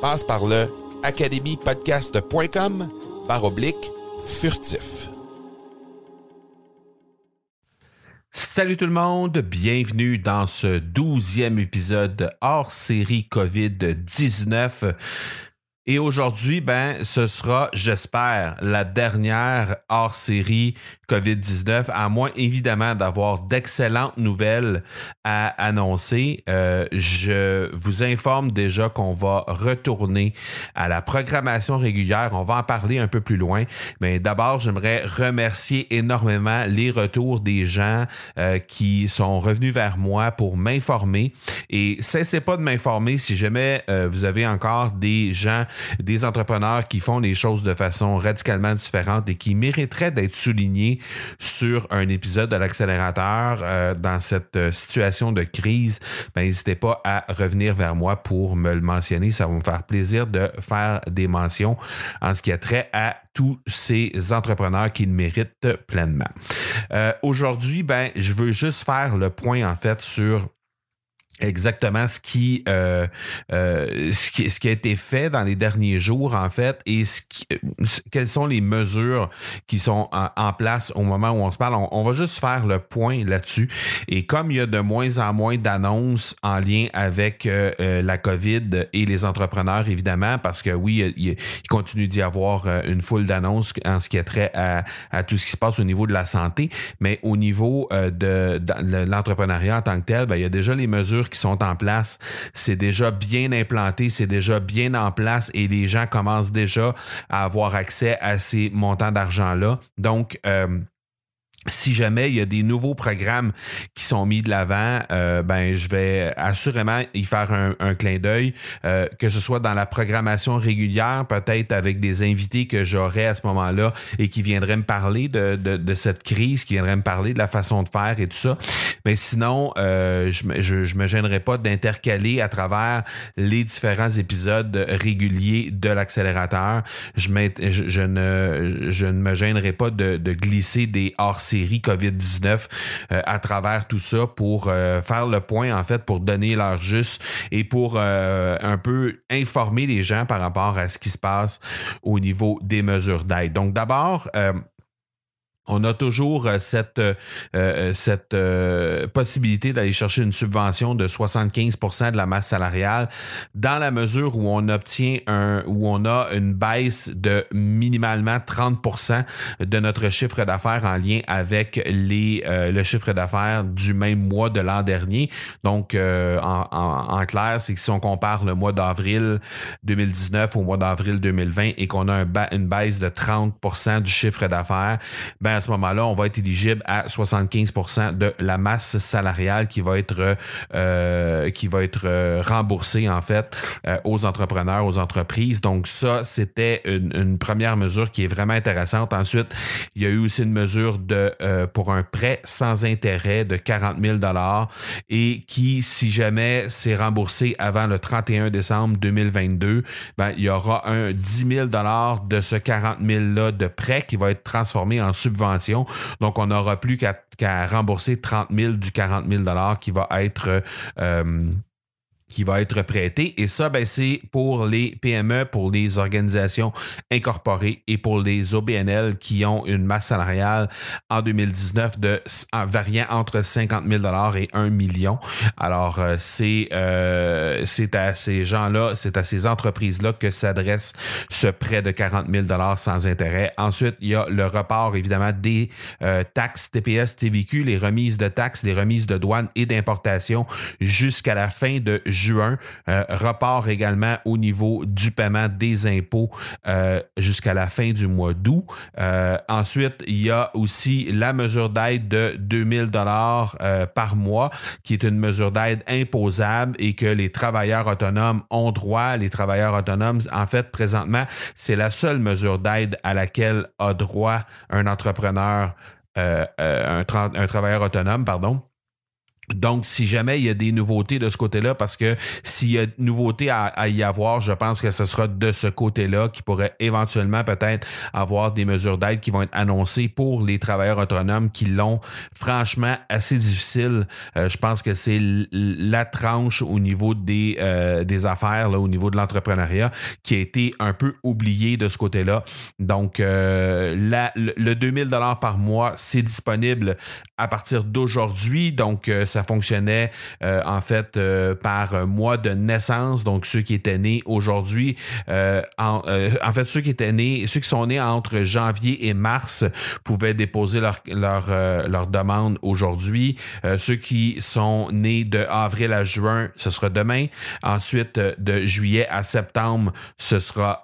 Passe par le academypodcast.com par oblique furtif. Salut tout le monde, bienvenue dans ce douzième épisode hors série COVID-19. Et aujourd'hui, ben, ce sera, j'espère, la dernière hors série COVID-19, à moins évidemment d'avoir d'excellentes nouvelles à annoncer. Euh, je vous informe déjà qu'on va retourner à la programmation régulière. On va en parler un peu plus loin. Mais d'abord, j'aimerais remercier énormément les retours des gens euh, qui sont revenus vers moi pour m'informer. Et cessez pas de m'informer si jamais euh, vous avez encore des gens, des entrepreneurs qui font les choses de façon radicalement différente et qui mériteraient d'être soulignés sur un épisode de l'accélérateur euh, dans cette euh, situation de crise, ben, n'hésitez pas à revenir vers moi pour me le mentionner. Ça va me faire plaisir de faire des mentions en ce qui a trait à tous ces entrepreneurs qui le méritent pleinement. Euh, aujourd'hui, ben, je veux juste faire le point en fait sur exactement ce qui, euh, euh, ce qui, ce qui a été fait dans les derniers jours en fait et ce qui, quelles sont les mesures qui sont en, place au moment où on se parle. On, va juste faire le point là-dessus et comme il y a de moins en moins d'annonces en lien avec euh, la COVID et les entrepreneurs évidemment parce que oui il, continue d'y avoir une foule d'annonces en ce qui a trait à, à, tout ce qui se passe au niveau de la santé mais au niveau de, de l'entrepreneuriat en tant que tel ben, il y a déjà les mesures qui sont en place, c'est déjà bien implanté, c'est déjà bien en place et les gens commencent déjà à avoir accès à ces montants d'argent-là. Donc, euh, si jamais il y a des nouveaux programmes qui sont mis de l'avant, euh, ben je vais assurément y faire un, clin d'œil, euh, que ce soit dans la programmation régulière, peut-être avec des invités que j'aurai à ce moment-là et qui viendraient me parler de, de, cette crise, qui viendraient me parler de la façon de faire et tout ça. Mais sinon, euh, je, je, je me gênerai pas d'intercaler à travers les différents épisodes réguliers de l'accélérateur. Je, je, je, ne je ne me gênerai pas de, de glisser des hors série COVID-19 euh, à travers tout ça pour euh, faire le point, en fait, pour donner l'heure juste et pour euh, un peu informer les gens par rapport à ce qui se passe au niveau des mesures d'aide. Donc, d'abord, on a toujours euh, cette, euh, euh, cette possibilité d'aller chercher une subvention de 75% de la masse salariale dans la mesure où on obtient un où on a une baisse de minimalement 30% de notre chiffre d'affaires en lien avec les le chiffre d'affaires du même mois de l'an dernier. Donc en, clair, c'est que si on compare le mois d'avril 2019 au mois d'avril 2020 et qu'on a un une baisse de 30% du chiffre d'affaires, ben à ce moment-là, on va être éligible à 75% de la masse salariale qui va être euh, qui va être euh, remboursée en fait euh, aux entrepreneurs, aux entreprises. Donc ça, c'était une, première mesure qui est vraiment intéressante. Ensuite, il y a eu aussi une mesure de pour un prêt sans intérêt de 40 000 dollars et qui, si jamais c'est remboursé avant le 31 décembre 2022, ben, il y aura un 10 000 dollars de ce 40 000 là de prêt qui va être transformé en subvention Donc, on n'aura plus qu'à rembourser 30 000 du 40 000 qui va être qui va être prêté. Et ça, ben, c'est pour les PME, pour les organisations incorporées et pour les OBNL qui ont une masse salariale en 2019 de variant entre 50 000 et 1 million. Alors, euh, c'est euh, à ces gens-là, c'est à ces entreprises-là que s'adresse ce prêt de 40 000 sans intérêt. Ensuite, il y a le report, évidemment, des euh, taxes TPS, TVQ, les remises de taxes, les remises de douane et d'importation jusqu'à la fin de juin. Euh, repart également au niveau du paiement des impôts euh, jusqu'à la fin du mois d'août. Euh, ensuite, il y a aussi la mesure d'aide de 2000 dollars par mois, qui est une mesure d'aide imposable et que les travailleurs autonomes ont droit. Les travailleurs autonomes, en fait, présentement, c'est la seule mesure d'aide à laquelle a droit un entrepreneur, un travailleur autonome, pardon. Donc, si jamais il y a des nouveautés de ce côté-là, parce que s'il y a nouveautés à, à, y avoir, je pense que ce sera de ce côté-là qui pourrait éventuellement peut-être avoir des mesures d'aide qui vont être annoncées pour les travailleurs autonomes qui l'ont franchement assez difficile. Euh, je pense que c'est la tranche au niveau des, euh, des affaires, là, au niveau de l'entrepreneuriat, qui a été un peu oubliée de ce côté-là. Donc, euh, la, le, le 2000 dollars par mois, c'est disponible à partir d'aujourd'hui. Donc, ça fonctionnait euh, en fait euh, par mois de naissance. Donc ceux qui étaient nés aujourd'hui, euh, en, fait ceux qui étaient nés, ceux qui sont nés entre janvier et mars pouvaient déposer leur leur, leur demande aujourd'hui. ceux qui sont nés de avril à juin, ce sera demain. Ensuite de juillet à septembre, ce sera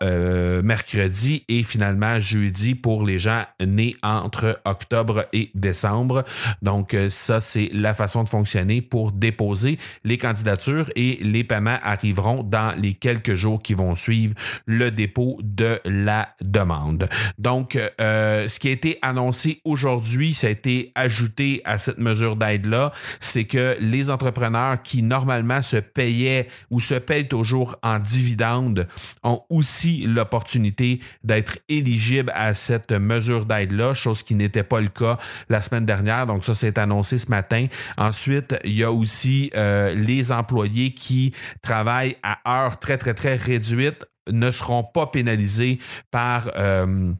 mercredi et finalement jeudi pour les gens nés entre octobre et décembre. Donc ça c'est la façon de fonctionner pour déposer les candidatures et les paiements arriveront dans les quelques jours qui vont suivre le dépôt de la demande. Donc, euh, ce qui a été annoncé aujourd'hui, ça a été ajouté à cette mesure d'aide-là, c'est que les entrepreneurs qui normalement se payaient ou se payent toujours en dividendes ont aussi l'opportunité d'être éligibles à cette mesure d'aide-là, chose qui n'était pas le cas la semaine dernière. Donc, ça, c'est annoncé ce matin. Ensuite, il y a aussi euh, les employés qui travaillent à heures très, très, très réduites ne seront pas pénalisés par... Euh,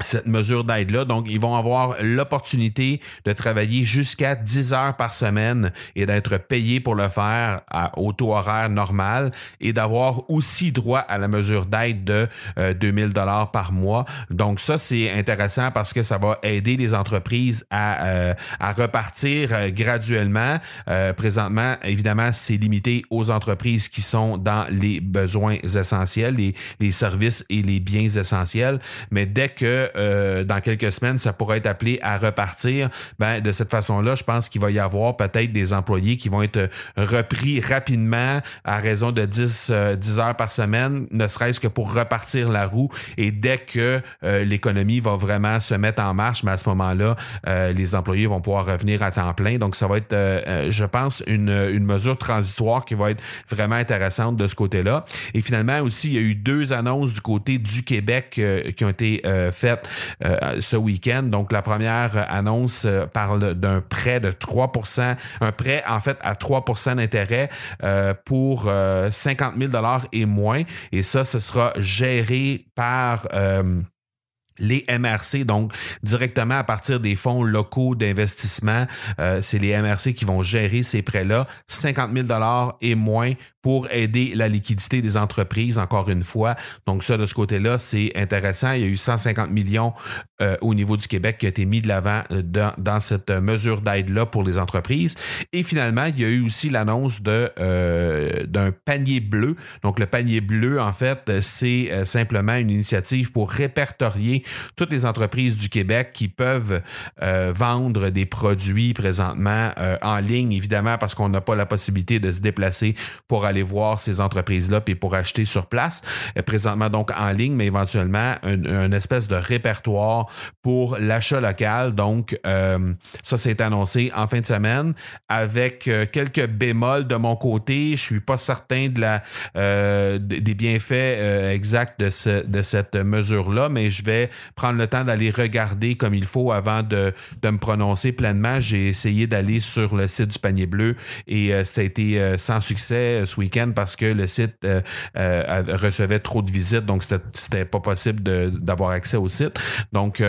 cette mesure d'aide-là. Donc, ils vont avoir l'opportunité de travailler jusqu'à 10 heures par semaine et d'être payés pour le faire au taux horaire normal et d'avoir aussi droit à la mesure d'aide de 2000 euh, dollars par mois. Donc, ça, c'est intéressant parce que ça va aider les entreprises à, euh, à repartir euh, graduellement. présentement, évidemment, c'est limité aux entreprises qui sont dans les besoins essentiels, les, les services et les biens essentiels. Mais dès que euh, dans quelques semaines, ça pourrait être appelé à repartir, ben, de cette façon-là, je pense qu'il va y avoir peut-être des employés qui vont être repris rapidement à raison de 10, 10 euh, heures par semaine, ne serait-ce que pour repartir la roue. Et dès que euh, l'économie va vraiment se mettre en marche, mais ben, à ce moment-là, les employés vont pouvoir revenir à temps plein. Donc, ça va être, je pense, une, une mesure transitoire qui va être vraiment intéressante de ce côté-là. Et finalement, aussi, il y a eu deux annonces du côté du Québec qui ont été faites euh, ce week-end. Donc, la première annonce euh, parle d'un prêt de 3% un prêt en fait à 3% d'intérêt euh, pour 50 000 et moins. Et ça, ce sera géré par les MRC, donc directement à partir des fonds locaux d'investissement, c'est les MRC qui vont gérer ces prêts-là, 50 000 et moins pour aider la liquidité des entreprises, encore une fois. Donc ça, de ce côté-là, c'est intéressant. Il y a eu 150 millions euh, au niveau du Québec qui a été mis de l'avant euh, dans, cette mesure d'aide-là pour les entreprises. Et finalement, il y a eu aussi l'annonce euh, d'un panier bleu. Donc le panier bleu, en fait, c'est simplement une initiative pour répertorier toutes les entreprises du Québec qui peuvent vendre des produits présentement en ligne, évidemment, parce qu'on n'a pas la possibilité de se déplacer pour aller aller voir ces entreprises-là puis pour acheter sur place, présentement donc en ligne, mais éventuellement un, espèce de répertoire pour l'achat local. Donc, ça, s'est annoncé en fin de semaine avec quelques bémols de mon côté. Je suis pas certain de la, des bienfaits exacts de, ce, de cette mesure-là, mais je vais prendre le temps d'aller regarder comme il faut avant de, de me prononcer pleinement. J'ai essayé d'aller sur le site du panier bleu et euh, ça a été euh, sans succès euh, parce que le site recevait trop de visites, donc c'était pas possible d'avoir accès au site. Donc,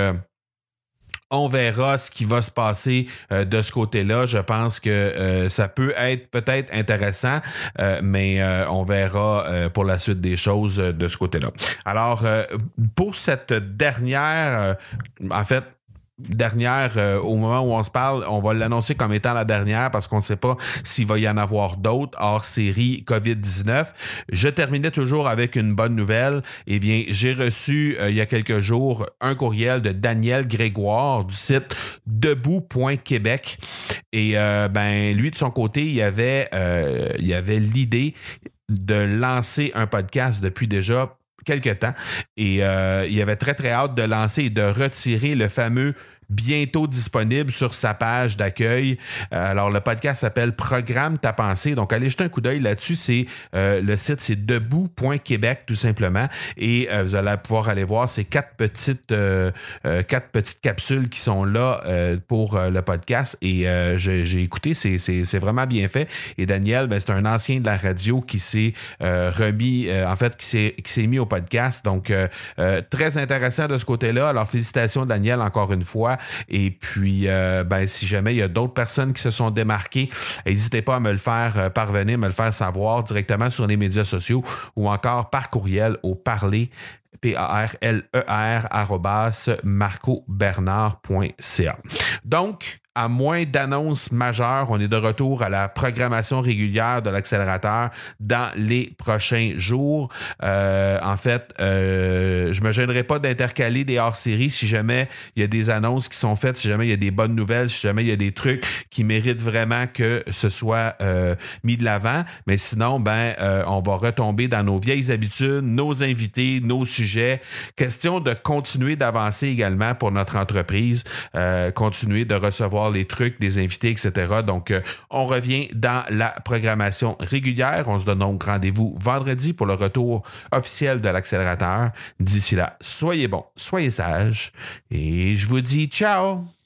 on verra ce qui va se passer de ce côté-là. Je pense que ça peut être peut-être intéressant, mais on verra pour la suite des choses de ce côté-là. Alors, pour cette dernière, en fait, dernière, euh, au moment où on se parle, on va l'annoncer comme étant la dernière parce qu'on ne sait pas s'il va y en avoir d'autres hors série COVID-19. Je terminais toujours avec une bonne nouvelle. Eh bien, j'ai reçu euh, il y a quelques jours un courriel de Daniel Grégoire du site debout.québec. Et euh, ben, lui, de son côté, il avait, il avait l'idée de lancer un podcast depuis déjà quelque temps. Et euh, il avait très, très hâte de lancer et de retirer le fameux bientôt disponible sur sa page d'accueil. Euh, alors, le podcast s'appelle Programme ta pensée. Donc, allez jeter un coup d'œil là-dessus. C'est euh, le site, c'est debout.québec, tout simplement. Et euh, vous allez pouvoir aller voir ces quatre petites, quatre petites capsules qui sont là pour le podcast. Et j'ai écouté, c'est vraiment bien fait. Et Daniel, ben, c'est un ancien de la radio qui s'est remis, en fait, qui s'est mis au podcast. Donc, très intéressant de ce côté-là. Alors, félicitations, Daniel, encore une fois. Et puis, euh, ben, si jamais il y a d'autres personnes qui se sont démarquées, n'hésitez pas à me le faire euh, parvenir, me le faire savoir directement sur les médias sociaux ou encore par courriel au parler P-A-R-L-E-R, marcobernard.ca. Donc, à moins d'annonces majeures, on est de retour à la programmation régulière de l'accélérateur dans les prochains jours. Euh, en fait, euh, je me gênerai pas d'intercaler des hors-séries si jamais il y a des annonces qui sont faites, si jamais il y a des bonnes nouvelles, si jamais il y a des trucs qui méritent vraiment que ce soit euh, mis de l'avant. Mais sinon, ben, euh, on va retomber dans nos vieilles habitudes, nos invités, nos sujets. Question de continuer d'avancer également pour notre entreprise, continuer de recevoir les trucs, des invités, etc. Donc, euh, on revient dans la programmation régulière. On se donne donc rendez-vous vendredi pour le retour officiel de l'accélérateur. D'ici là, soyez bons, soyez sages et je vous dis ciao!